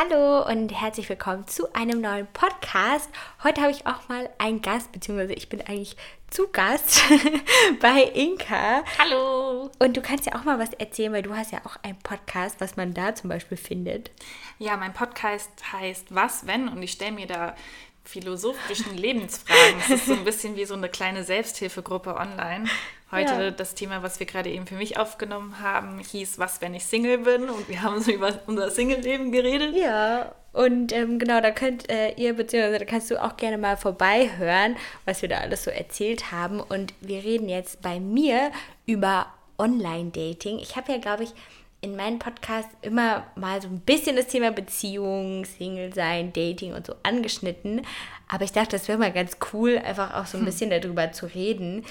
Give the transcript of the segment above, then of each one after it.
Hallo und herzlich willkommen zu einem neuen Podcast. Heute habe ich auch mal einen Gast, beziehungsweise ich bin eigentlich zu Gast bei Inka. Hallo. Und du kannst ja auch mal was erzählen, weil du hast ja auch einen Podcast, was man da zum Beispiel findet. Ja, mein Podcast heißt Was, wenn? Und ich stelle mir da philosophischen Lebensfragen. Es ist so ein bisschen wie so eine kleine Selbsthilfegruppe online. Heute ja. das Thema, was wir gerade eben für mich aufgenommen haben, hieß Was, wenn ich Single bin? Und wir haben so über unser Single-Leben geredet. Ja, und ähm, genau, da könnt äh, ihr, beziehungsweise da kannst du auch gerne mal vorbeihören, was wir da alles so erzählt haben. Und wir reden jetzt bei mir über Online-Dating. Ich habe ja, glaube ich, in meinem Podcast immer mal so ein bisschen das Thema Beziehung, Single sein, Dating und so angeschnitten. Aber ich dachte, das wäre mal ganz cool, einfach auch so ein hm. bisschen darüber zu reden.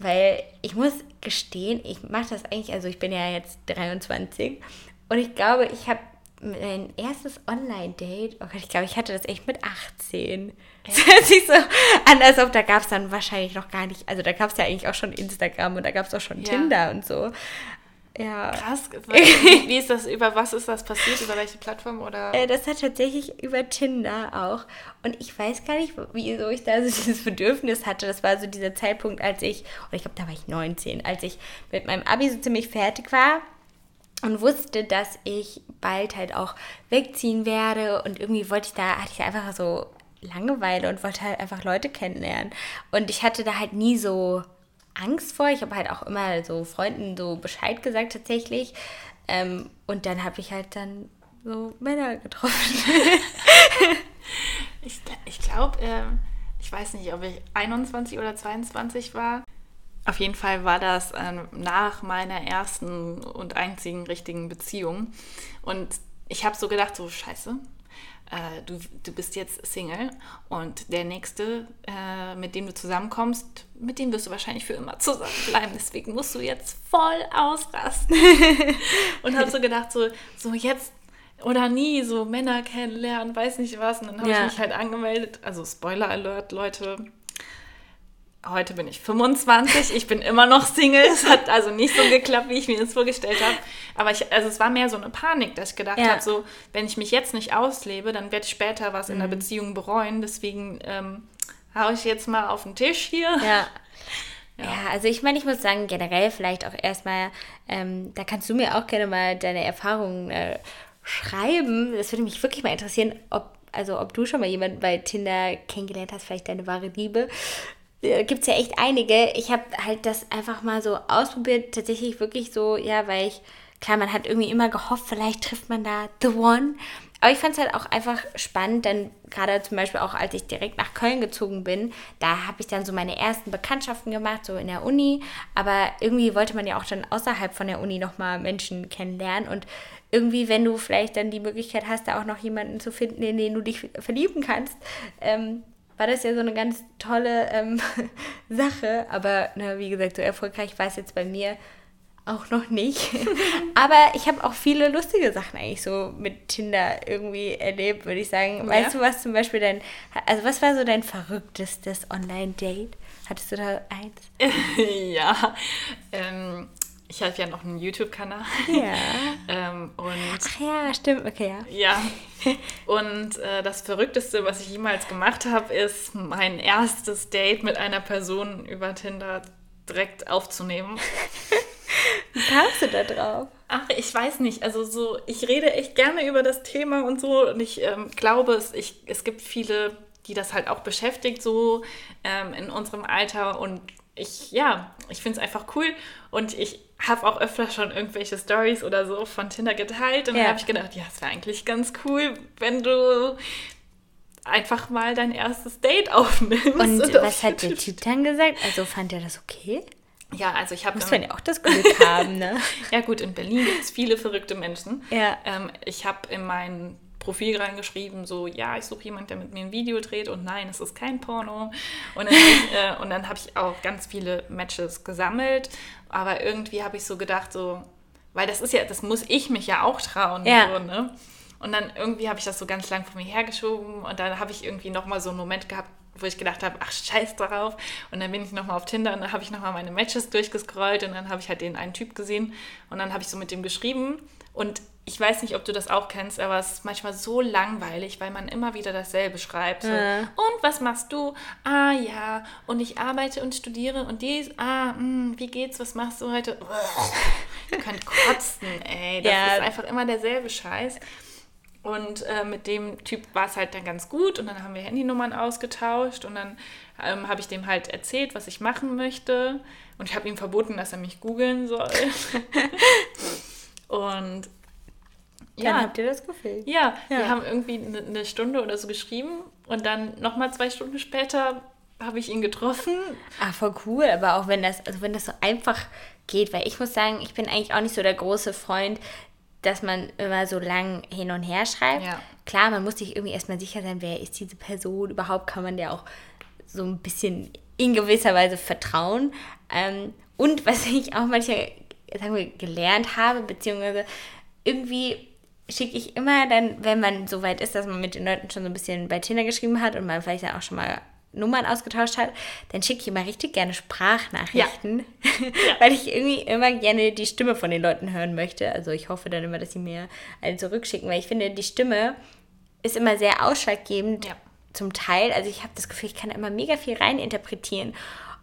Weil ich muss gestehen, ich mache das eigentlich, also ich bin ja jetzt 23 und ich glaube, ich habe mein erstes Online-Date, oh Gott, ich glaube, ich hatte das echt mit 18. Das hört sich so an, als ob da gab es dann wahrscheinlich noch gar nicht, also da gab es ja eigentlich auch schon Instagram und da gab es auch schon ja. Tinder und so. Ja. Krass. Wie ist das, über was ist das passiert? Über welche Plattform oder? Äh, das hat tatsächlich über Tinder auch. Und ich weiß gar nicht, wieso ich da so dieses Bedürfnis hatte. Das war so dieser Zeitpunkt, als ich, und ich glaube, da war ich 19, als ich mit meinem Abi so ziemlich fertig war und wusste, dass ich bald halt auch wegziehen werde. Und irgendwie wollte ich da, hatte ich einfach so Langeweile und wollte halt einfach Leute kennenlernen. Und ich hatte da halt nie so Angst vor. Ich habe halt auch immer so Freunden so Bescheid gesagt tatsächlich. Ähm, und dann habe ich halt dann so Männer getroffen. ich ich glaube, ähm, ich weiß nicht, ob ich 21 oder 22 war. Auf jeden Fall war das ähm, nach meiner ersten und einzigen richtigen Beziehung. Und ich habe so gedacht, so scheiße, äh, du, du bist jetzt Single und der nächste, äh, mit dem du zusammenkommst, mit dem wirst du wahrscheinlich für immer zusammenbleiben. Deswegen musst du jetzt voll ausrasten. und habe so gedacht, so, so jetzt oder nie, so Männer kennenlernen, weiß nicht was. Und dann habe ja. ich mich halt angemeldet. Also Spoiler Alert, Leute, Heute bin ich 25, ich bin immer noch Single. Es hat also nicht so geklappt, wie ich mir das vorgestellt habe. Aber ich, also es war mehr so eine Panik, dass ich gedacht ja. habe, so, wenn ich mich jetzt nicht auslebe, dann werde ich später was in der mhm. Beziehung bereuen. Deswegen ähm, haue ich jetzt mal auf den Tisch hier. Ja. Ja. ja, also ich meine, ich muss sagen, generell vielleicht auch erstmal, ähm, da kannst du mir auch gerne mal deine Erfahrungen äh, schreiben. Das würde mich wirklich mal interessieren, ob, also ob du schon mal jemanden bei Tinder kennengelernt hast, vielleicht deine wahre Liebe gibt es ja echt einige. Ich habe halt das einfach mal so ausprobiert, tatsächlich wirklich so, ja, weil ich, klar, man hat irgendwie immer gehofft, vielleicht trifft man da The One. Aber ich fand es halt auch einfach spannend, dann gerade zum Beispiel auch, als ich direkt nach Köln gezogen bin, da habe ich dann so meine ersten Bekanntschaften gemacht, so in der Uni. Aber irgendwie wollte man ja auch dann außerhalb von der Uni nochmal Menschen kennenlernen. Und irgendwie, wenn du vielleicht dann die Möglichkeit hast, da auch noch jemanden zu finden, in den du dich verlieben kannst, ähm, war das ja so eine ganz tolle ähm, Sache. Aber na, wie gesagt, so erfolgreich war es jetzt bei mir auch noch nicht. Aber ich habe auch viele lustige Sachen eigentlich so mit Tinder irgendwie erlebt, würde ich sagen. Ja. Weißt du, was zum Beispiel dein, also was war so dein verrücktestes Online-Date? Hattest du da eins? ja, ähm, ich habe ja noch einen YouTube-Kanal. Ja. ähm, und Ach ja, stimmt, okay, ja. Ja. Und äh, das Verrückteste, was ich jemals gemacht habe, ist mein erstes Date mit einer Person über Tinder direkt aufzunehmen. Wie kamst du da drauf? Ach, ich weiß nicht. Also so, ich rede echt gerne über das Thema und so. Und ich ähm, glaube, es, ich, es gibt viele, die das halt auch beschäftigt, so ähm, in unserem Alter. Und ich, ja, ich finde es einfach cool. Und ich habe auch öfter schon irgendwelche Stories oder so von Tinder geteilt und ja. dann habe ich gedacht, ja, es wäre eigentlich ganz cool, wenn du einfach mal dein erstes Date aufnimmst. Und, und was hat der Typ dann gesagt? Also fand er das okay? Ja, also ich habe. Muss man ja auch das Glück haben, ne? ja, gut, in Berlin gibt es viele verrückte Menschen. Ja. Ähm, ich habe in meinen Profil reingeschrieben, so, ja, ich suche jemanden, der mit mir ein Video dreht und nein, es ist kein Porno. Und dann, äh, dann habe ich auch ganz viele Matches gesammelt, aber irgendwie habe ich so gedacht, so, weil das ist ja, das muss ich mich ja auch trauen. Ja. So, ne? Und dann irgendwie habe ich das so ganz lang vor mir hergeschoben und dann habe ich irgendwie nochmal so einen Moment gehabt, wo ich gedacht habe, ach scheiß drauf. Und dann bin ich nochmal auf Tinder und dann habe ich nochmal meine Matches durchgescrollt und dann habe ich halt den einen Typ gesehen und dann habe ich so mit dem geschrieben und ich weiß nicht, ob du das auch kennst, aber es ist manchmal so langweilig, weil man immer wieder dasselbe schreibt. So, ja. Und was machst du? Ah ja, und ich arbeite und studiere und dies, ah, mh, hm, wie geht's, was machst du heute? Ich kann kotzen, ey. Das ja. ist einfach immer derselbe Scheiß. Und äh, mit dem Typ war es halt dann ganz gut und dann haben wir Handynummern ausgetauscht und dann ähm, habe ich dem halt erzählt, was ich machen möchte und ich habe ihm verboten, dass er mich googeln soll. und dann ja. habt ihr das gefilmt. Ja, ja, wir haben irgendwie eine, eine Stunde oder so geschrieben und dann nochmal zwei Stunden später habe ich ihn getroffen. Ah, voll cool, aber auch wenn das, also wenn das so einfach geht, weil ich muss sagen, ich bin eigentlich auch nicht so der große Freund, dass man immer so lang hin und her schreibt. Ja. Klar, man muss sich irgendwie erstmal sicher sein, wer ist diese Person, überhaupt kann man der auch so ein bisschen in gewisser Weise vertrauen. Ähm, und was ich auch manchmal sagen wir, gelernt habe, beziehungsweise irgendwie schicke ich immer dann, wenn man so weit ist, dass man mit den Leuten schon so ein bisschen bei Tinder geschrieben hat und man vielleicht dann auch schon mal Nummern ausgetauscht hat, dann schicke ich immer richtig gerne Sprachnachrichten, ja. Weil ich irgendwie immer gerne die Stimme von den Leuten hören möchte. Also ich hoffe dann immer, dass sie mir eine zurückschicken, weil ich finde, die Stimme ist immer sehr ausschlaggebend ja. zum Teil. Also ich habe das Gefühl, ich kann immer mega viel reininterpretieren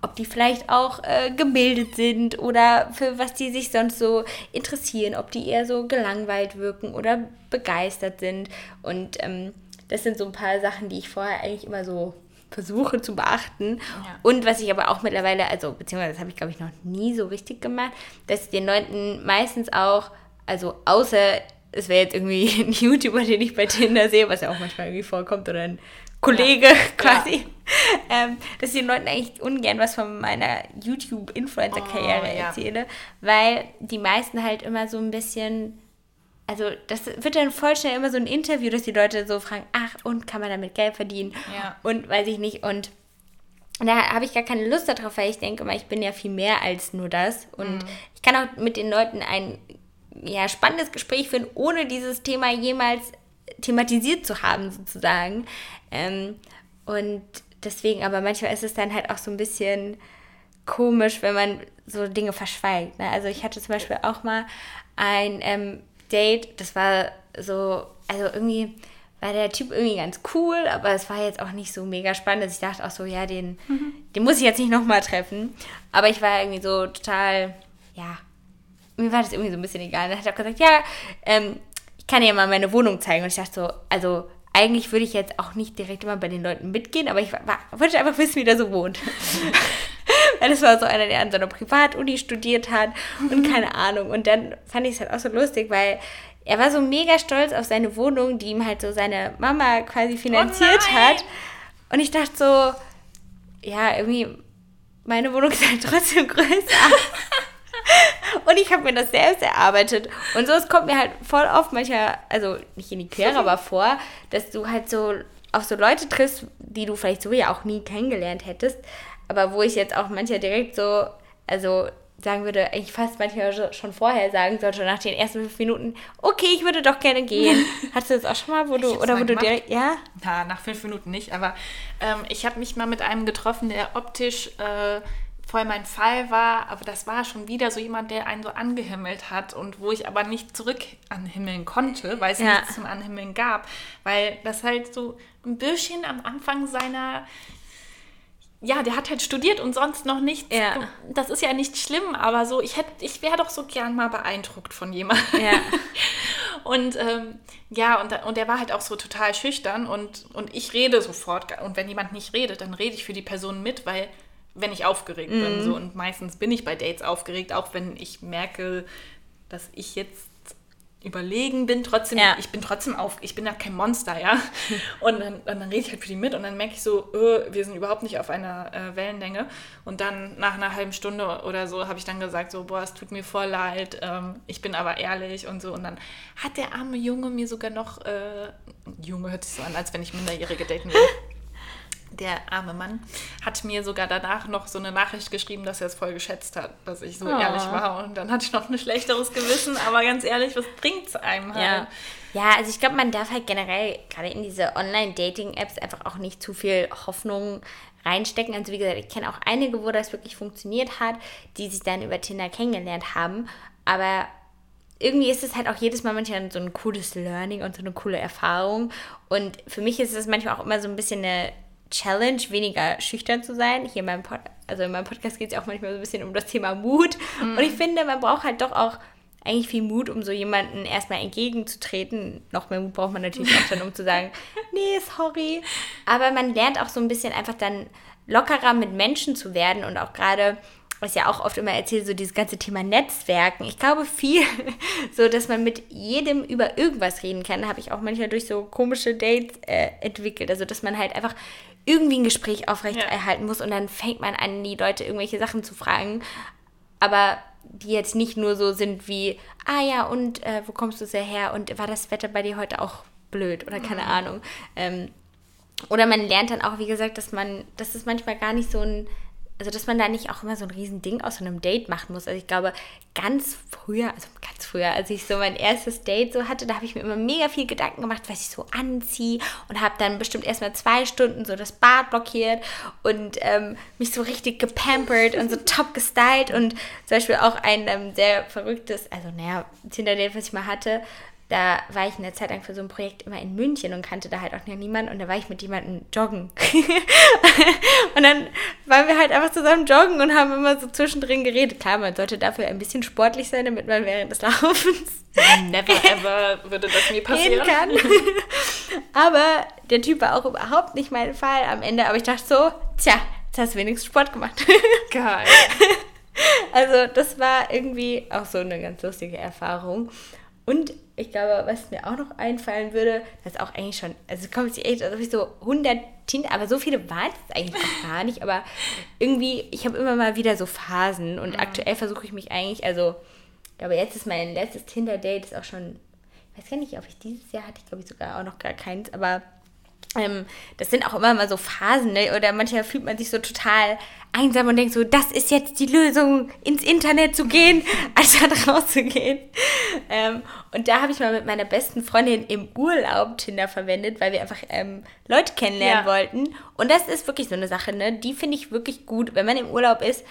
ob die vielleicht auch äh, gebildet sind oder für was die sich sonst so interessieren, ob die eher so gelangweilt wirken oder begeistert sind. Und ähm, das sind so ein paar Sachen, die ich vorher eigentlich immer so versuche zu beachten. Ja. Und was ich aber auch mittlerweile, also beziehungsweise das habe ich glaube ich noch nie so richtig gemacht, dass ich den Leuten meistens auch, also außer es wäre jetzt irgendwie ein YouTuber, den ich bei Tinder sehe, was ja auch manchmal irgendwie vorkommt, oder ein Kollege ja. quasi, ja. Ähm, dass ich den Leuten eigentlich ungern was von meiner YouTube-Influencer-Karriere oh, ja. erzähle, weil die meisten halt immer so ein bisschen, also das wird dann voll schnell immer so ein Interview, dass die Leute so fragen, ach, und kann man damit Geld verdienen? Und weiß ich nicht, und da habe ich gar keine Lust darauf, weil ich denke immer, ich bin ja viel mehr als nur das. Und mhm. ich kann auch mit den Leuten ein ja, spannendes Gespräch führen, ohne dieses Thema jemals thematisiert zu haben, sozusagen. Ähm, und deswegen, aber manchmal ist es dann halt auch so ein bisschen komisch, wenn man so Dinge verschweigt. Ne? Also ich hatte zum Beispiel auch mal ein ähm, Date, das war so, also irgendwie war der Typ irgendwie ganz cool, aber es war jetzt auch nicht so mega spannend, dass ich dachte auch so, ja, den, mhm. den muss ich jetzt nicht nochmal treffen. Aber ich war irgendwie so total, ja, mir war das irgendwie so ein bisschen egal. Dann hat er auch gesagt, ja, ähm, ich kann ja mal meine Wohnung zeigen. Und ich dachte so, also eigentlich würde ich jetzt auch nicht direkt immer bei den Leuten mitgehen, aber ich war, wollte einfach wissen, wie der so wohnt. Weil das war so einer, der an so einer Privatuni studiert hat und mhm. keine Ahnung. Und dann fand ich es halt auch so lustig, weil er war so mega stolz auf seine Wohnung, die ihm halt so seine Mama quasi finanziert oh hat. Und ich dachte so, ja, irgendwie, meine Wohnung ist halt trotzdem größer. Und ich habe mir das selbst erarbeitet. Und so, es kommt mir halt voll oft manchmal, also nicht in die Quere, aber vor, dass du halt so auf so Leute triffst, die du vielleicht so ja auch nie kennengelernt hättest. Aber wo ich jetzt auch manchmal direkt so, also sagen würde, eigentlich fast manchmal schon vorher sagen sollte, nach den ersten fünf Minuten, okay, ich würde doch gerne gehen. Hattest du das auch schon mal, wo du, oder wo gemacht. du direkt, ja? Na, nach fünf Minuten nicht, aber ähm, ich habe mich mal mit einem getroffen, der optisch äh, voll mein Fall war, aber das war schon wieder so jemand, der einen so angehimmelt hat und wo ich aber nicht zurück anhimmeln konnte, weil es ja. nichts zum Anhimmeln gab, weil das halt so ein bisschen am Anfang seiner ja, der hat halt studiert und sonst noch nichts. Ja. Das ist ja nicht schlimm, aber so, ich hätte, ich wäre doch so gern mal beeindruckt von jemandem. Ja. und ähm, ja, und, und der war halt auch so total schüchtern und, und ich rede sofort. Und wenn jemand nicht redet, dann rede ich für die Person mit, weil wenn ich aufgeregt mhm. bin. So. Und meistens bin ich bei Dates aufgeregt, auch wenn ich merke, dass ich jetzt überlegen bin, trotzdem, ja. ich bin trotzdem auf, ich bin ja kein Monster, ja. Und dann, und dann rede ich halt für die mit und dann merke ich so, öh, wir sind überhaupt nicht auf einer äh, Wellenlänge. Und dann nach einer halben Stunde oder so habe ich dann gesagt, so, boah, es tut mir voll leid, ähm, ich bin aber ehrlich und so. Und dann hat der arme Junge mir sogar noch, äh, Junge hört sich so an, als wenn ich Minderjährige daten will der arme Mann hat mir sogar danach noch so eine Nachricht geschrieben, dass er es voll geschätzt hat, dass ich so oh. ehrlich war. Und dann hatte ich noch ein schlechteres Gewissen, aber ganz ehrlich, was bringt es einem halt? Ja. ja, also ich glaube, man darf halt generell gerade in diese Online-Dating-Apps einfach auch nicht zu viel Hoffnung reinstecken. Also wie gesagt, ich kenne auch einige, wo das wirklich funktioniert hat, die sich dann über Tinder kennengelernt haben. Aber irgendwie ist es halt auch jedes Mal manchmal so ein cooles Learning und so eine coole Erfahrung. Und für mich ist es manchmal auch immer so ein bisschen eine Challenge, weniger schüchtern zu sein. Hier in meinem, Pod also in meinem Podcast geht es ja auch manchmal so ein bisschen um das Thema Mut. Mhm. Und ich finde, man braucht halt doch auch eigentlich viel Mut, um so jemanden erstmal entgegenzutreten. Noch mehr Mut braucht man natürlich auch dann, um zu sagen, nee, sorry. Aber man lernt auch so ein bisschen einfach dann lockerer mit Menschen zu werden und auch gerade was ja auch oft immer erzählt, so dieses ganze Thema Netzwerken. Ich glaube viel, so dass man mit jedem über irgendwas reden kann, habe ich auch manchmal durch so komische Dates äh, entwickelt. Also dass man halt einfach irgendwie ein Gespräch aufrechterhalten ja. muss und dann fängt man an, die Leute irgendwelche Sachen zu fragen. Aber die jetzt nicht nur so sind wie, ah ja, und äh, wo kommst du sehr her und war das Wetter bei dir heute auch blöd oder keine mhm. Ahnung. Ähm, oder man lernt dann auch, wie gesagt, dass man, dass es manchmal gar nicht so ein also dass man da nicht auch immer so ein Riesending aus so einem Date machen muss. Also ich glaube, ganz früher, also ganz früher, als ich so mein erstes Date so hatte, da habe ich mir immer mega viel Gedanken gemacht, was ich so anziehe und habe dann bestimmt erstmal zwei Stunden so das Bad blockiert und ähm, mich so richtig gepampert und so top gestylt und zum Beispiel auch ein ähm, sehr verrücktes, also naja, Tinder-Date, was ich mal hatte, da war ich in der Zeit lang für so ein Projekt immer in München und kannte da halt auch noch niemanden und da war ich mit jemandem joggen. und dann waren wir halt einfach zusammen joggen und haben immer so zwischendrin geredet. Klar, man sollte dafür ein bisschen sportlich sein, damit man während des Laufens never ever würde das mir passieren. Kann. aber der Typ war auch überhaupt nicht mein Fall am Ende, aber ich dachte so, tja, jetzt hast du wenigstens Sport gemacht. Geil. Also das war irgendwie auch so eine ganz lustige Erfahrung. Und ich glaube, was mir auch noch einfallen würde, das ist auch eigentlich schon, also es kommt sich echt, als ob ich so 100 Tinder, aber so viele waren es eigentlich auch gar nicht, aber irgendwie, ich habe immer mal wieder so Phasen und mhm. aktuell versuche ich mich eigentlich, also, ich glaube, jetzt ist mein letztes Tinder-Date, ist auch schon, ich weiß gar nicht, ob ich dieses Jahr hatte, ich glaube ich sogar auch noch gar keins, aber ähm, das sind auch immer mal so Phasen, ne? oder manchmal fühlt man sich so total einsam und denkt so, das ist jetzt die Lösung, ins Internet zu gehen, anstatt rauszugehen. Ähm, und da habe ich mal mit meiner besten Freundin im Urlaub Tinder verwendet, weil wir einfach ähm, Leute kennenlernen ja. wollten. Und das ist wirklich so eine Sache, ne? die finde ich wirklich gut, wenn man im Urlaub ist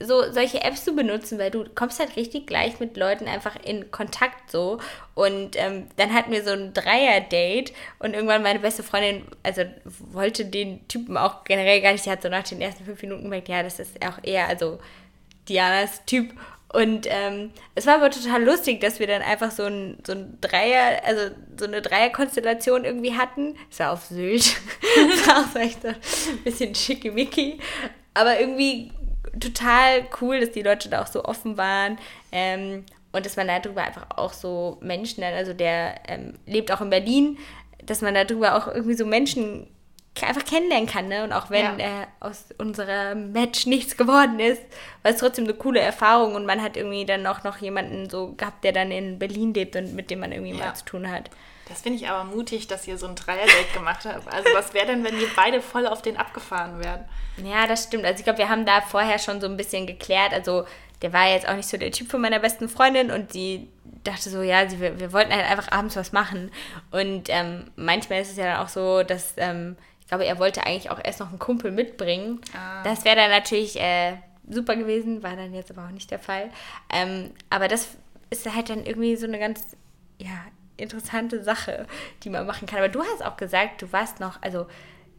so solche Apps zu benutzen, weil du kommst halt richtig gleich mit Leuten einfach in Kontakt so. Und ähm, dann hatten wir so ein Dreier-Date und irgendwann meine beste Freundin, also wollte den Typen auch generell gar nicht, die hat so nach den ersten fünf Minuten gemerkt, ja, das ist auch eher, also Dianas Typ. Und ähm, es war aber total lustig, dass wir dann einfach so ein, so ein Dreier, also so eine Dreierkonstellation irgendwie hatten. Es war auf Sylt. das war auch echt so ein bisschen schickimicki. Aber irgendwie total cool, dass die Leute da auch so offen waren. Ähm, und dass man darüber einfach auch so Menschen, also der ähm, lebt auch in Berlin, dass man darüber auch irgendwie so Menschen einfach kennenlernen kann, ne? Und auch wenn ja. äh, aus unserem Match nichts geworden ist, war es trotzdem eine coole Erfahrung und man hat irgendwie dann auch noch jemanden so gehabt, der dann in Berlin lebt und mit dem man irgendwie ja. mal zu tun hat. Das finde ich aber mutig, dass ihr so ein Dreierdate gemacht habt. Also was wäre denn, wenn ihr beide voll auf den abgefahren wären? Ja, das stimmt. Also ich glaube, wir haben da vorher schon so ein bisschen geklärt. Also der war jetzt auch nicht so der Typ von meiner besten Freundin und sie dachte so, ja, sie, wir, wir wollten halt einfach abends was machen. Und ähm, manchmal ist es ja dann auch so, dass ähm, ich glaube, er wollte eigentlich auch erst noch einen Kumpel mitbringen. Ah. Das wäre dann natürlich äh, super gewesen, war dann jetzt aber auch nicht der Fall. Ähm, aber das ist halt dann irgendwie so eine ganz, ja, interessante Sache, die man machen kann. Aber du hast auch gesagt, du warst noch, also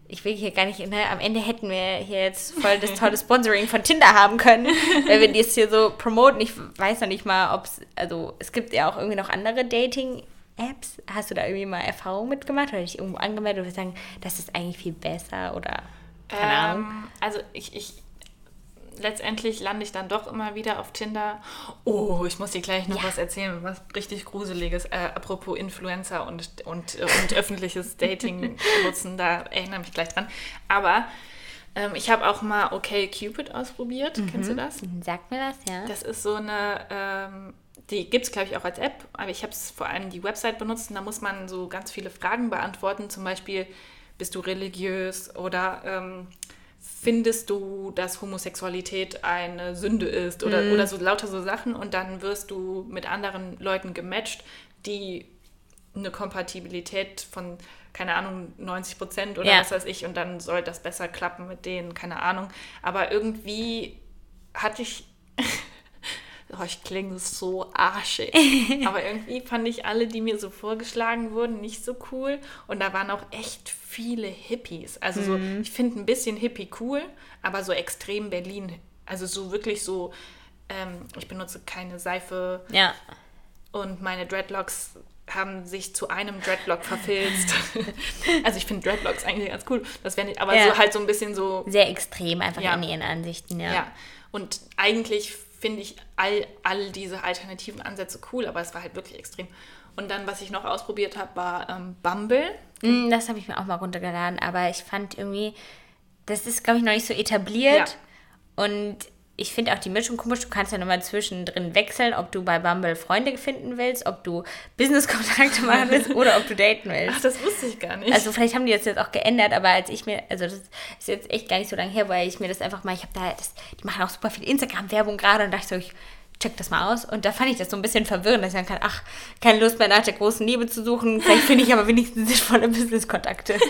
ich will hier gar nicht, ne, am Ende hätten wir hier jetzt voll das tolle Sponsoring von Tinder haben können, wenn wir das hier so promoten. Ich weiß noch nicht mal, ob es, also es gibt ja auch irgendwie noch andere Dating-Apps. Hast du da irgendwie mal Erfahrungen mitgemacht oder dich irgendwo angemeldet und sagen, das ist eigentlich viel besser oder keine ähm, Ahnung? Also ich, ich letztendlich lande ich dann doch immer wieder auf Tinder. Oh, ich muss dir gleich noch ja. was erzählen, was richtig Gruseliges. Äh, apropos Influencer und, und, und öffentliches Dating nutzen, da erinnere mich gleich dran. Aber ähm, ich habe auch mal Okay Cupid ausprobiert. Mhm. Kennst du das? Sag mir das, ja. Das ist so eine. Ähm, die gibt es, glaube ich, auch als App, aber ich habe es vor allem die Website benutzt und da muss man so ganz viele Fragen beantworten. Zum Beispiel, bist du religiös oder ähm, findest du, dass Homosexualität eine Sünde ist oder, mhm. oder so lauter so Sachen und dann wirst du mit anderen Leuten gematcht, die eine Kompatibilität von, keine Ahnung, 90 Prozent oder ja. was weiß ich und dann soll das besser klappen mit denen, keine Ahnung. Aber irgendwie hatte ich oh, ich klinge so arschig. Aber irgendwie fand ich alle, die mir so vorgeschlagen wurden, nicht so cool. Und da waren auch echt viele Hippies. Also so, Mhm. ich finde ein bisschen Hippie cool, aber so extrem Berlin. Also so wirklich so, ähm, ich benutze keine Seife Ja. und meine Dreadlocks haben sich zu einem Dreadlock verfilzt. also ich finde Dreadlocks eigentlich ganz cool. Das wäre nicht, aber Ja. so halt so ein bisschen so Sehr extrem einfach Ja. in ihren Ansichten, ja. ja. Und eigentlich finde ich all, all diese alternativen Ansätze cool, aber es war halt wirklich extrem. Und dann, was ich noch ausprobiert habe, war ähm, Bumble. Mm, Das habe ich mir auch mal runtergeladen, aber ich fand irgendwie, das ist, glaube ich, noch nicht so etabliert. Und ich finde auch die Mischung komisch. Du kannst ja nochmal zwischendrin wechseln, ob du bei Bumble Freunde finden willst, ob du Business-Kontakte machen willst oder ob du daten Ach, willst. das wusste ich gar nicht. Also vielleicht haben die das jetzt auch geändert, aber als ich mir, also das ist jetzt echt gar nicht so lange her, weil ich mir das einfach mal, ich habe da, das, die machen auch super viel Instagram-Werbung gerade und dachte so, ich check das mal aus. Und da fand ich das so ein bisschen verwirrend, dass ich sagen kann, ach, keine Lust mehr nach der großen Liebe zu suchen, vielleicht finde ich aber wenigstens sinnvolle Business-Kontakte.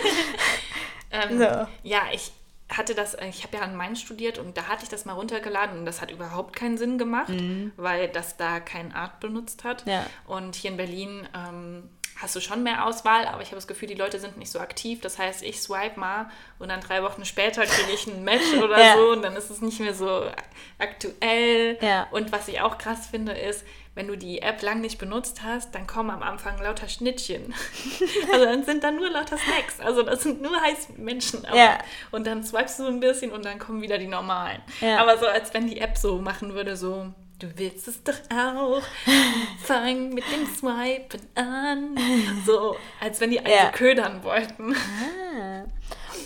Ähm, So. Ja, ich hatte das, ich habe ja an Mainz studiert und da hatte ich das mal runtergeladen und das hat überhaupt keinen Sinn gemacht, weil das da kein Art benutzt hat. Mhm. Ja. Und hier in Berlin ähm, hast du schon mehr Auswahl, aber ich habe das Gefühl, die Leute sind nicht so aktiv. Das heißt, ich swipe mal und dann drei Wochen später kriege ich ein Match oder Ja. so und dann ist es nicht mehr so aktuell. Ja. Und was ich auch krass finde, ist, wenn du die App lang nicht benutzt hast, dann kommen am Anfang lauter Schnittchen. also dann sind da nur lauter Snacks. Also das sind nur heiße Menschen. Ja. Und dann swipest du so ein bisschen und dann kommen wieder die normalen. Aber so, als wenn die App so machen würde, so, du willst es doch auch, fang mit dem Swipen an. So, als wenn die einen Ja. ködern wollten.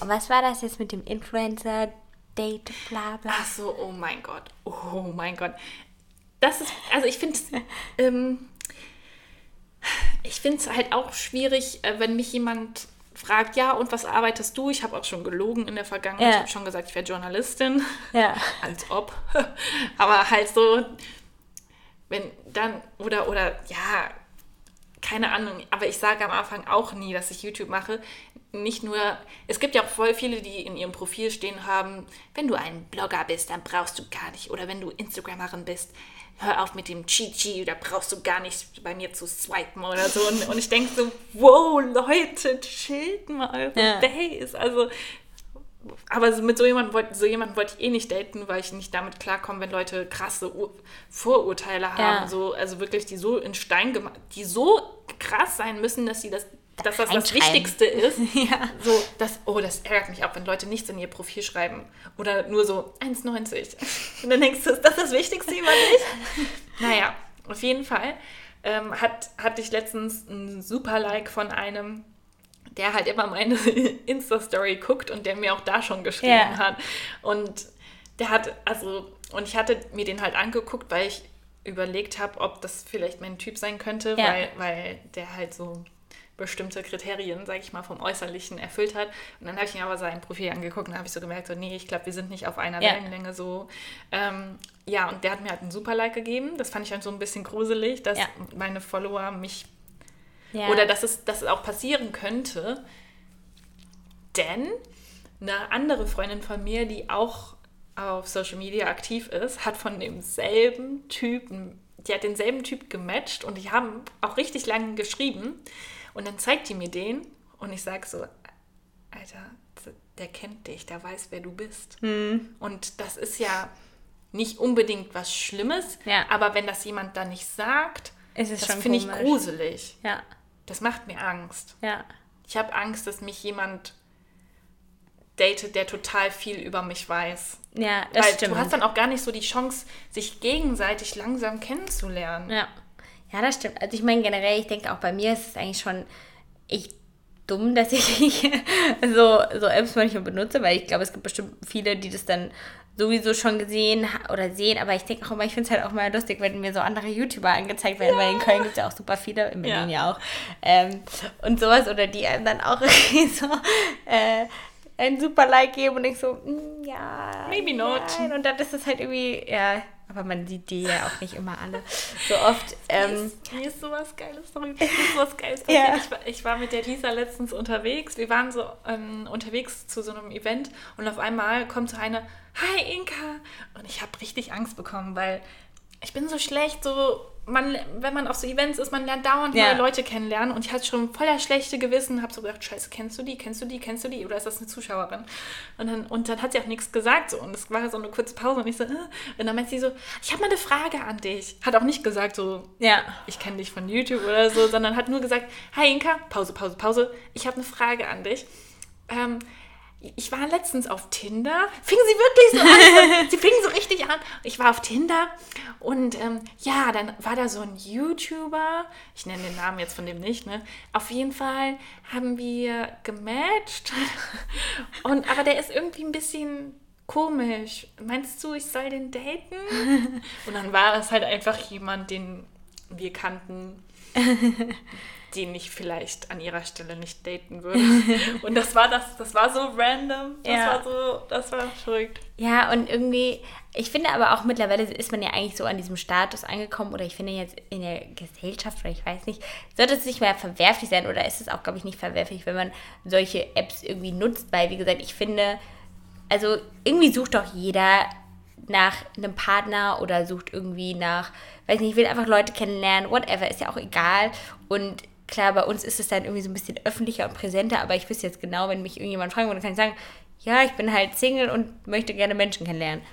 Und was war das jetzt mit dem Influencer? Date, bla bla. Ach so, oh mein Gott. Oh mein Gott. Das ist, also ich finde es, ähm, ich finde es halt auch schwierig, äh, wenn mich jemand fragt, ja, und was arbeitest du? Ich habe auch schon gelogen in der Vergangenheit. Ja. Ich habe schon gesagt, ich wäre Journalistin. Ja. Als ob. Aber halt so, wenn dann, oder, oder, ja, keine Ahnung, aber ich sage am Anfang auch nie, dass ich YouTube mache. Nicht nur, es gibt ja auch voll viele, die in ihrem Profil stehen haben, wenn du ein Blogger bist, dann brauchst du gar nicht. Oder wenn du Instagramerin bist, hör auf mit dem Chi-Chi, da brauchst du gar nicht bei mir zu swipen oder so. Und, und ich denke so, wow, Leute, chillt mal eure Ja. Base. Also, aber so mit so jemandem wollte so jemanden wollte ich eh nicht daten, weil ich nicht damit klarkomme, wenn Leute krasse Ur Vorurteile haben, Ja. so also wirklich die so in Stein gemacht, die so krass sein müssen, dass sie das dass das das. Wichtigste ist. Ja. So, das, oh, das ärgert mich auch, wenn Leute nichts in ihr Profil schreiben. Oder nur so 1,90. Und dann denkst du, ist das das Wichtigste über dich? naja, auf jeden Fall ähm, hat, hatte ich letztens ein super Like von einem, der halt immer meine Insta-Story guckt und der mir auch da schon geschrieben Ja. hat. Und der hat, also, und ich hatte mir den halt angeguckt, weil ich überlegt habe, ob das vielleicht mein Typ sein könnte, Ja. weil, weil der halt so bestimmte Kriterien, sage ich mal, vom Äußerlichen erfüllt hat. Und dann habe ich mir aber sein Profil angeguckt und habe ich so gemerkt, so, nee, ich glaube, wir sind nicht auf einer Ja. Wellenlänge so. Ähm, ja, und der hat mir halt einen super Like gegeben. Das fand ich dann so ein bisschen gruselig, dass Ja. meine Follower mich ja. oder dass es, dass es auch passieren könnte. Denn eine andere Freundin von mir, die auch auf Social Media aktiv ist, hat von demselben Typen, die hat denselben Typ gematcht und die haben auch richtig lange geschrieben. Und dann zeigt die mir den und ich sage so, Alter, der kennt dich, der weiß, wer du bist. Hm. Und das ist ja nicht unbedingt was Schlimmes, Ja. aber wenn das jemand dann nicht sagt, ist das finde ich gruselig. Ja. Das macht mir Angst. Ja. Ich habe Angst, dass mich jemand datet, der total viel über mich weiß. Ja, das Weil stimmt. du hast dann auch gar nicht so die Chance, sich gegenseitig langsam kennenzulernen. Ja. Ja, das stimmt. Also ich meine generell, ich denke auch bei mir ist es eigentlich schon echt dumm, dass ich so, so Apps manchmal benutze, weil ich glaube, es gibt bestimmt viele, die das dann sowieso schon gesehen oder sehen, aber ich denke auch immer, ich finde es halt auch mal lustig, wenn mir so andere YouTuber angezeigt werden, weil in Köln gibt es ja auch super viele, in Berlin ja, Ja. auch. Ähm, und sowas, oder die einem dann auch irgendwie so äh, ein super Like geben und ich so, mm, ja. Maybe not. Nein. Und dann ist es halt irgendwie, ja, aber man sieht die ja auch nicht immer alle so oft. Ähm, Mir ist sowas Geiles, sorry, mir ist sowas Geiles Ja. Ich, war, ich war mit der Lisa letztens unterwegs. Wir waren so ähm, unterwegs zu so einem Event und auf einmal kommt so eine, Hi Inka! Und ich habe richtig Angst bekommen, weil ich bin so schlecht, so man, wenn man auf so Events ist, man lernt dauernd ja. neue Leute kennenlernen und ich hatte schon voller schlechte Gewissen, habe so gedacht, scheiße, kennst du die, kennst du die, kennst du die oder ist das eine Zuschauerin? Und dann, und dann hat sie auch nichts gesagt so und es war so eine kurze Pause und ich so, äh. und dann meint sie so, ich habe mal eine Frage an dich. Hat auch nicht gesagt so, ja. ich kenne dich von YouTube oder so, sondern hat nur gesagt, hi Inka, Pause, Pause, Pause, ich habe eine Frage an dich. Ähm, ich war letztens auf Tinder. Fing sie wirklich so an. sie fing so richtig an. Ich war auf Tinder und ähm, ja, dann war da so ein YouTuber. Ich nenne den Namen jetzt von dem nicht, ne? Auf jeden Fall haben wir gematcht. Und, aber der ist irgendwie ein bisschen komisch. Meinst du, ich soll den daten? Und dann war es halt einfach jemand, den wir kannten den ich vielleicht an ihrer Stelle nicht daten würde. und das war das, das war so random. Das ja. war so, das war verrückt. Ja, und irgendwie, ich finde aber auch mittlerweile ist man ja eigentlich so an diesem Status angekommen oder ich finde jetzt in der Gesellschaft oder ich weiß nicht, sollte es nicht mehr verwerflich sein oder ist es auch, glaube ich, nicht verwerflich, wenn man solche Apps irgendwie nutzt, weil, wie gesagt, ich finde, also irgendwie sucht doch jeder nach einem Partner oder sucht irgendwie nach, weiß nicht, will einfach Leute kennenlernen, whatever, ist ja auch egal. Und klar, bei uns ist es dann irgendwie so ein bisschen öffentlicher und präsenter, aber ich wüsste jetzt genau, wenn mich irgendjemand fragen würde, kann ich sagen, ja, ich bin halt Single und möchte gerne Menschen kennenlernen.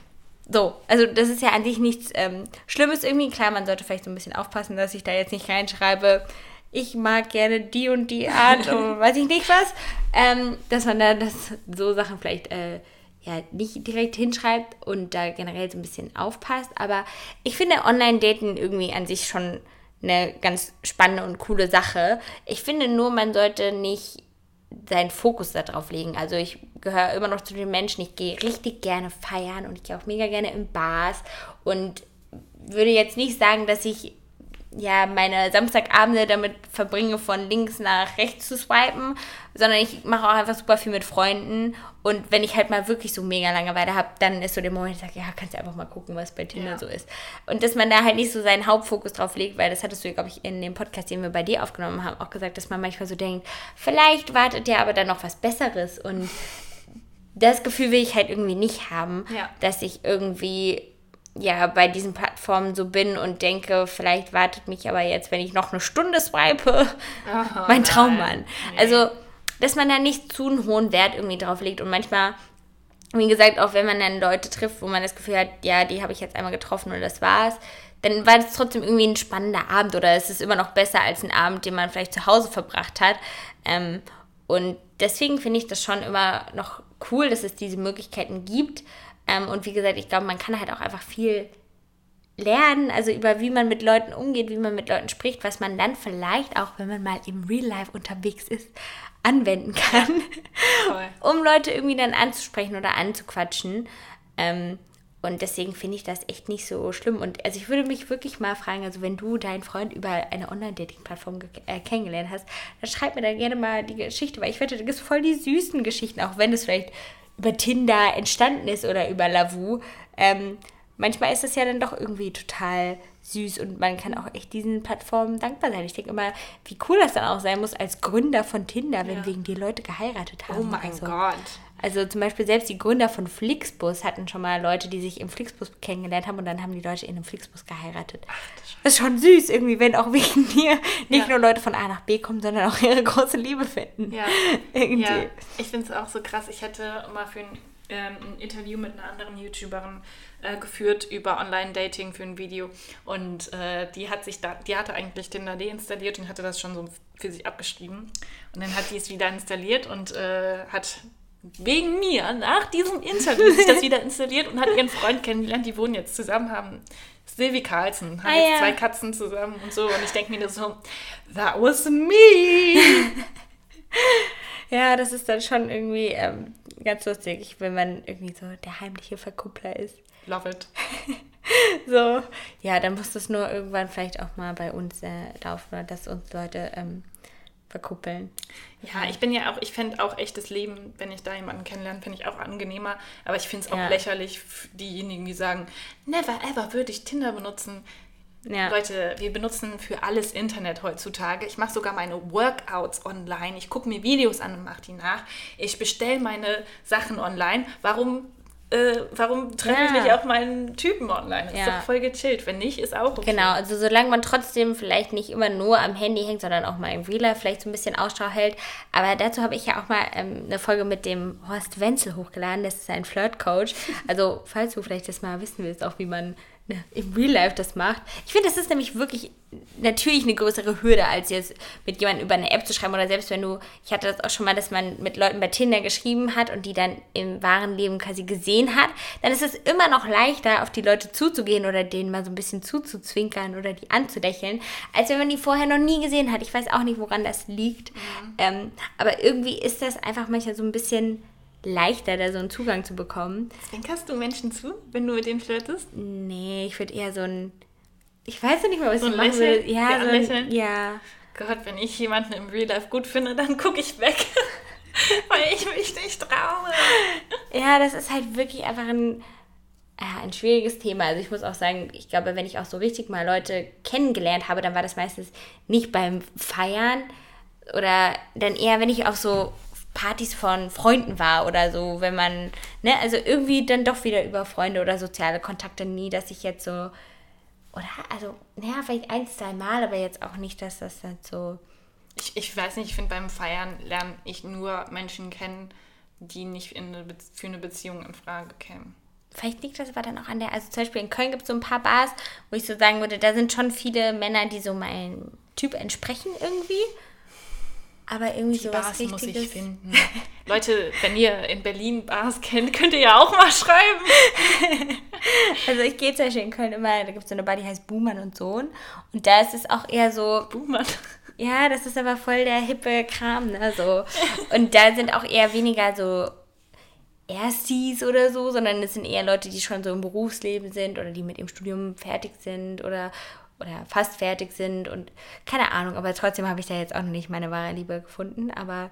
So, also das ist ja an sich nichts ähm, Schlimmes irgendwie. Klar, man sollte vielleicht so ein bisschen aufpassen, dass ich da jetzt nicht reinschreibe, ich mag gerne die und die Art und weiß ich nicht was. Ähm, dass man da das, so Sachen vielleicht äh, ja, nicht direkt hinschreibt und da generell so ein bisschen aufpasst. Aber ich finde Online-Daten irgendwie an sich schon eine ganz spannende und coole Sache. Ich finde nur, man sollte nicht seinen Fokus darauf legen. Also ich gehöre immer noch zu den Menschen, ich gehe richtig gerne feiern und ich gehe auch mega gerne in Bars und würde jetzt nicht sagen, dass ich ja, meine Samstagabende damit verbringe, von links nach rechts zu swipen, sondern ich mache auch einfach super viel mit Freunden. Und wenn ich halt mal wirklich so mega Langeweile habe, dann ist so der Moment, ich sage, ja, kannst du einfach mal gucken, was bei Tinder ja. so ist. Und dass man da halt nicht so seinen Hauptfokus drauf legt, weil das hattest du, glaube ich, in dem Podcast, den wir bei dir aufgenommen haben, auch gesagt, dass man manchmal so denkt, vielleicht wartet ja aber dann noch was Besseres. Und das Gefühl will ich halt irgendwie nicht haben, ja. dass ich irgendwie ja bei diesen Plattformen so bin und denke, vielleicht wartet mich aber jetzt, wenn ich noch eine Stunde swipe, oh, mein Traummann. Nee. Also, dass man da nicht zu einen hohen Wert irgendwie drauf legt und manchmal, wie gesagt, auch wenn man dann Leute trifft, wo man das Gefühl hat, ja, die habe ich jetzt einmal getroffen und das war's, dann war das trotzdem irgendwie ein spannender Abend oder es ist immer noch besser als ein Abend, den man vielleicht zu Hause verbracht hat. Ähm, und deswegen finde ich das schon immer noch cool, dass es diese Möglichkeiten gibt. Ähm, und wie gesagt, ich glaube, man kann halt auch einfach viel lernen, also über wie man mit Leuten umgeht, wie man mit Leuten spricht, was man dann vielleicht auch, wenn man mal im Real Life unterwegs ist, anwenden kann, um Leute irgendwie dann anzusprechen oder anzuquatschen. Ähm, und deswegen finde ich das echt nicht so schlimm. Und also ich würde mich wirklich mal fragen, also wenn du deinen Freund über eine Online-Dating-Plattform äh, kennengelernt hast, dann schreib mir dann gerne mal die Geschichte, weil ich wette, da gibt es voll die süßen Geschichten, auch wenn es vielleicht über Tinder entstanden ist oder über Lavu. Ähm, manchmal ist es ja dann doch irgendwie total süß und man kann auch echt diesen Plattformen dankbar sein. Ich denke immer, wie cool das dann auch sein muss als Gründer von Tinder, wenn ja. wegen die Leute geheiratet haben. Oh mein also, Gott. Also zum Beispiel selbst die Gründer von Flixbus hatten schon mal Leute, die sich im Flixbus kennengelernt haben und dann haben die Leute in einem Flixbus geheiratet. Ach, das, ist schon süß irgendwie, wenn auch wegen dir nicht ja. nur Leute von A nach B kommen, sondern auch ihre große Liebe finden. Ja, irgendwie. ja. ich finde es auch so krass. Ich hatte mal für ein, ähm, ein Interview mit einer anderen YouTuberin äh, geführt über Online-Dating für ein Video und äh, die hat sich da, die hatte eigentlich Tinder deinstalliert und hatte das schon so für sich abgeschrieben und dann hat die es wieder installiert und äh, hat wegen mir nach diesem Interview sich das wieder installiert und hat ihren Freund kennengelernt. Die wohnen jetzt zusammen, haben Sylvie Carlson, haben ah, jetzt ja. zwei Katzen zusammen und so. Und ich denke mir so, that was me. ja, das ist dann schon irgendwie ähm, ganz lustig, wenn man irgendwie so der heimliche Verkuppler ist. Love it. so, ja, dann muss das nur irgendwann vielleicht auch mal bei uns äh, laufen, dass uns Leute ähm, verkuppeln. Ja, ich bin ja auch, ich fände auch echtes Leben, wenn ich da jemanden kennenlerne, finde ich auch angenehmer. Aber ich finde es auch ja. lächerlich, diejenigen, die sagen, never ever würde ich Tinder benutzen. Ja. Leute, wir benutzen für alles Internet heutzutage. Ich mache sogar meine Workouts online. Ich gucke mir Videos an und mache die nach. Ich bestelle meine Sachen online. Warum äh, warum treffe ja. ich nicht auch meinen Typen online? Das ja. ist doch voll gechillt. Wenn nicht, ist auch okay. Genau, also solange man trotzdem vielleicht nicht immer nur am Handy hängt, sondern auch mal im Real vielleicht so ein bisschen Ausschau hält. Aber dazu habe ich ja auch mal ähm, eine Folge mit dem Horst Wenzel hochgeladen. Das ist ein Flirt-Coach. Also, falls du vielleicht das mal wissen willst, auch wie man im Real Life das macht. Ich finde, das ist nämlich wirklich natürlich eine größere Hürde, als jetzt mit jemandem über eine App zu schreiben oder selbst wenn du, ich hatte das auch schon mal, dass man mit Leuten bei Tinder geschrieben hat und die dann im wahren Leben quasi gesehen hat, dann ist es immer noch leichter, auf die Leute zuzugehen oder denen mal so ein bisschen zuzuzwinkern oder die anzulächeln, als wenn man die vorher noch nie gesehen hat. Ich weiß auch nicht, woran das liegt, mhm. ähm, aber irgendwie ist das einfach manchmal so ein bisschen leichter, da so einen Zugang zu bekommen. Zwinkerst du Menschen zu, wenn du mit denen flirtest? Nee, ich würde eher so ein. Ich weiß ja nicht mal, was so ich machen will. Ja, so ein, ja. Gott, wenn ich jemanden im Real Life gut finde, dann gucke ich weg. Weil ich mich nicht traue. Ja, das ist halt wirklich einfach ein, ja, ein schwieriges Thema. Also ich muss auch sagen, ich glaube, wenn ich auch so richtig mal Leute kennengelernt habe, dann war das meistens nicht beim Feiern oder dann eher, wenn ich auf so Partys von Freunden war oder so, wenn man, ne, also irgendwie dann doch wieder über Freunde oder soziale Kontakte nie, dass ich jetzt so, oder, also, naja, vielleicht ein, zwei Mal, aber jetzt auch nicht, dass das dann so. Ich, ich weiß nicht, ich finde beim Feiern lerne ich nur Menschen kennen, die nicht in eine für eine Beziehung in Frage kämen. Vielleicht liegt das aber dann auch an der, also zum Beispiel in Köln gibt es so ein paar Bars, wo ich so sagen würde, da sind schon viele Männer, die so meinem Typ entsprechen irgendwie. Aber irgendwie die Bars Richtiges. muss ich finden. Leute, wenn ihr in Berlin Bars kennt, könnt ihr ja auch mal schreiben. also ich gehe zum Beispiel in Köln immer, da gibt es so eine Bar, die heißt Buhmann und Sohn. Und da ist es auch eher so... Buhmann? Ja, das ist aber voll der hippe Kram, ne? So. Und da sind auch eher weniger so Erstis oder so, sondern es sind eher Leute, die schon so im Berufsleben sind oder die mit ihrem Studium fertig sind oder oder fast fertig sind und keine Ahnung, aber trotzdem habe ich da jetzt auch noch nicht meine wahre Liebe gefunden, aber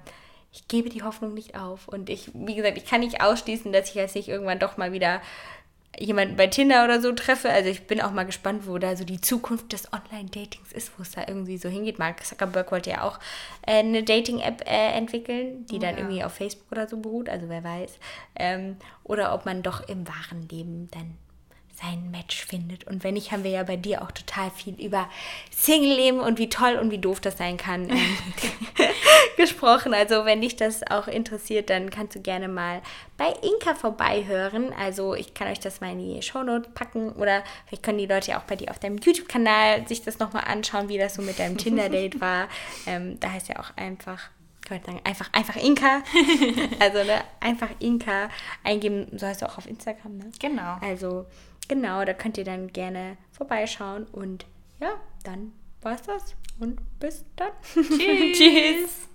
ich gebe die Hoffnung nicht auf und ich, wie gesagt, ich kann nicht ausschließen, dass ich jetzt nicht irgendwann doch mal wieder jemanden bei Tinder oder so treffe. Also ich bin auch mal gespannt, wo da so die Zukunft des Online-Datings ist, wo es da irgendwie so hingeht. Mark Zuckerberg wollte ja auch äh, eine Dating-App äh, entwickeln, die oh, dann ja. irgendwie auf Facebook oder so beruht, also wer weiß. Ähm, oder ob man doch im wahren Leben dann sein Match findet. Und wenn nicht, haben wir ja bei dir auch total viel über Single-Leben und wie toll und wie doof das sein kann ähm, gesprochen. Also wenn dich das auch interessiert, dann kannst du gerne mal bei Inka vorbeihören. Also ich kann euch das mal in die Shownote packen oder vielleicht können die Leute ja auch bei dir auf deinem YouTube-Kanal sich das nochmal anschauen, wie das so mit deinem Tinder-Date war. Ähm, da heißt ja auch einfach kann man sagen, einfach, einfach Inka. also, ne, einfach Inka eingeben, so heißt du auch auf Instagram, ne? Genau. Also, Genau, da könnt ihr dann gerne vorbeischauen. Und ja, dann war's das. Und bis dann. Tschüss. Tschüss.